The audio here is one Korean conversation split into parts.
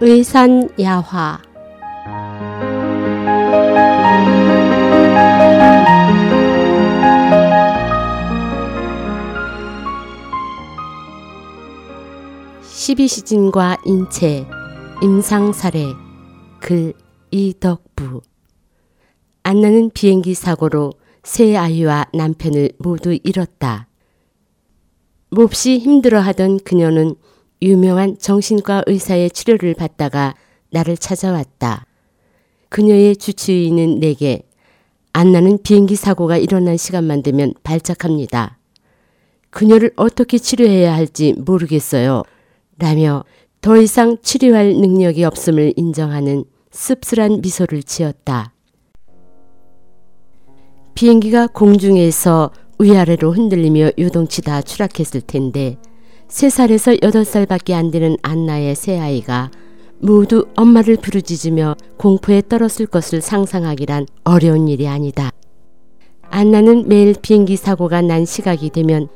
의산야화 십이시진과 인체 임상사례 글 이덕부 안나는 비행기 사고로 세 아이와 남편을 모두 잃었다. 몹시 힘들어하던 그녀는 유명한 정신과 의사의 치료를 받다가 나를 찾아왔다. 그녀의 주치의는 내게 안나는 비행기 사고가 일어난 시간만 되면 발작합니다. 그녀를 어떻게 치료해야 할지 모르겠어요. 라며 더 이상 치료할 능력이 없음을 인정하는 씁쓸한 미소를 지었다. 비행기가 공중에서 위아래로 흔들리며 요동치다 추락했을 텐데 3살에서 8살밖에 안 되는 안나의 새 아이가 모두 엄마를 부르짖으며 공포에 떨었을 것을 상상하기란 어려운 일이 아니다. 안나는 매일 비행기 사고가 난 시각이 되면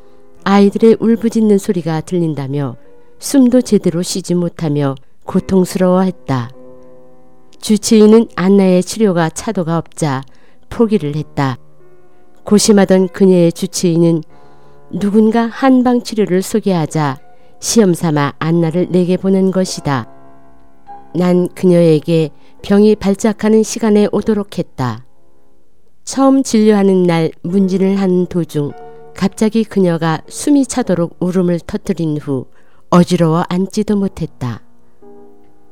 아이들의 울부짖는 소리가 들린다며 숨도 제대로 쉬지 못하며 고통스러워했다. 주치의는 안나의 치료가 차도가 없자 포기를 했다. 고심하던 그녀의 주치의는 누군가 한방 치료를 소개하자 시험 삼아 안나를 내게 보낸 것이다. 난 그녀에게 병이 발작하는 시간에 오도록 했다. 처음 진료하는 날 문진을 하는 도중 갑자기 그녀가 숨이 차도록 울음을 터뜨린 후 어지러워 앉지도 못했다.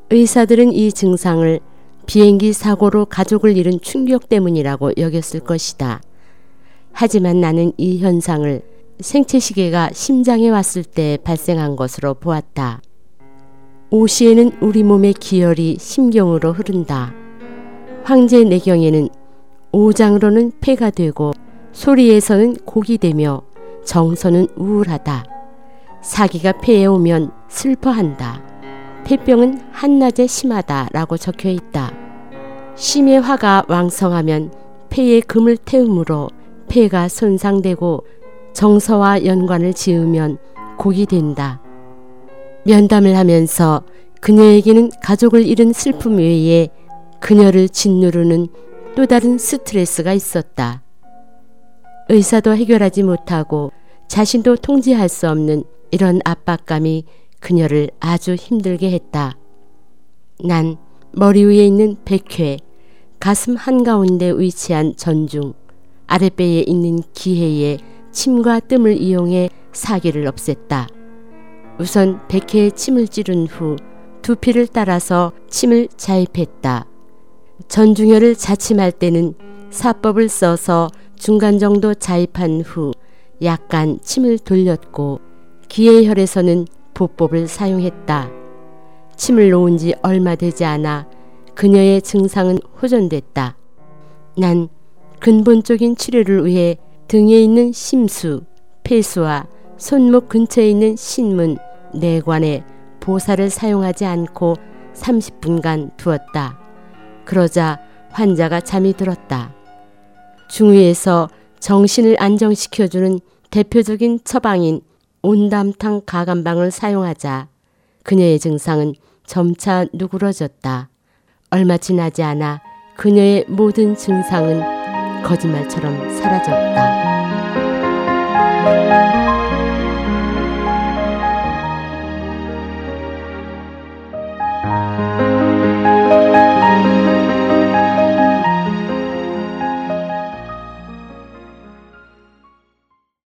의사들은 이 증상을 비행기 사고로 가족을 잃은 충격 때문이라고 여겼을 것이다. 하지만 나는 이 현상을 생체 시계가 심장에 왔을 때 발생한 것으로 보았다. 오시에는 우리 몸의 기혈이 심경으로 흐른다. 황제 내경에는 오장으로는 폐가 되고 소리에서는 곡이 되며 정서는 우울하다. 사기가 폐에 오면 슬퍼한다. 폐병은 한낮에 심하다라고 적혀 있다. 심의 화가 왕성하면 폐에 금을 태우므로 폐가 손상되고 정서와 연관을 지으면 곡이 된다. 면담을 하면서 그녀에게는 가족을 잃은 슬픔 외에 그녀를 짓누르는 또 다른 스트레스가 있었다. 의사도 해결하지 못하고 자신도 통제할 수 없는 이런 압박감이 그녀를 아주 힘들게 했다. 난 머리 위에 있는 백회, 가슴 한가운데 위치한 전중, 아랫배에 있는 기해에 침과 뜸을 이용해 사기를 없앴다. 우선 백회에 침을 찌른 후 두피를 따라서 침을 자입했다. 전중혈을 자침할 때는 사법을 써서 중간 정도 자입한 후 약간 침을 돌렸고 기해혈에서는 보법을 사용했다. 침을 놓은 지 얼마 되지 않아 그녀의 증상은 호전됐다. 난 근본적인 치료를 위해 등에 있는 심수, 폐수와 손목 근처에 있는 신문, 내관에 보살을 사용하지 않고 30분간 두었다. 그러자 환자가 잠이 들었다. 중위에서 정신을 안정시켜주는 대표적인 처방인 온담탕 가감방을 사용하자 그녀의 증상은 점차 누그러졌다. 얼마 지나지 않아 그녀의 모든 증상은 거짓말처럼 사라졌다.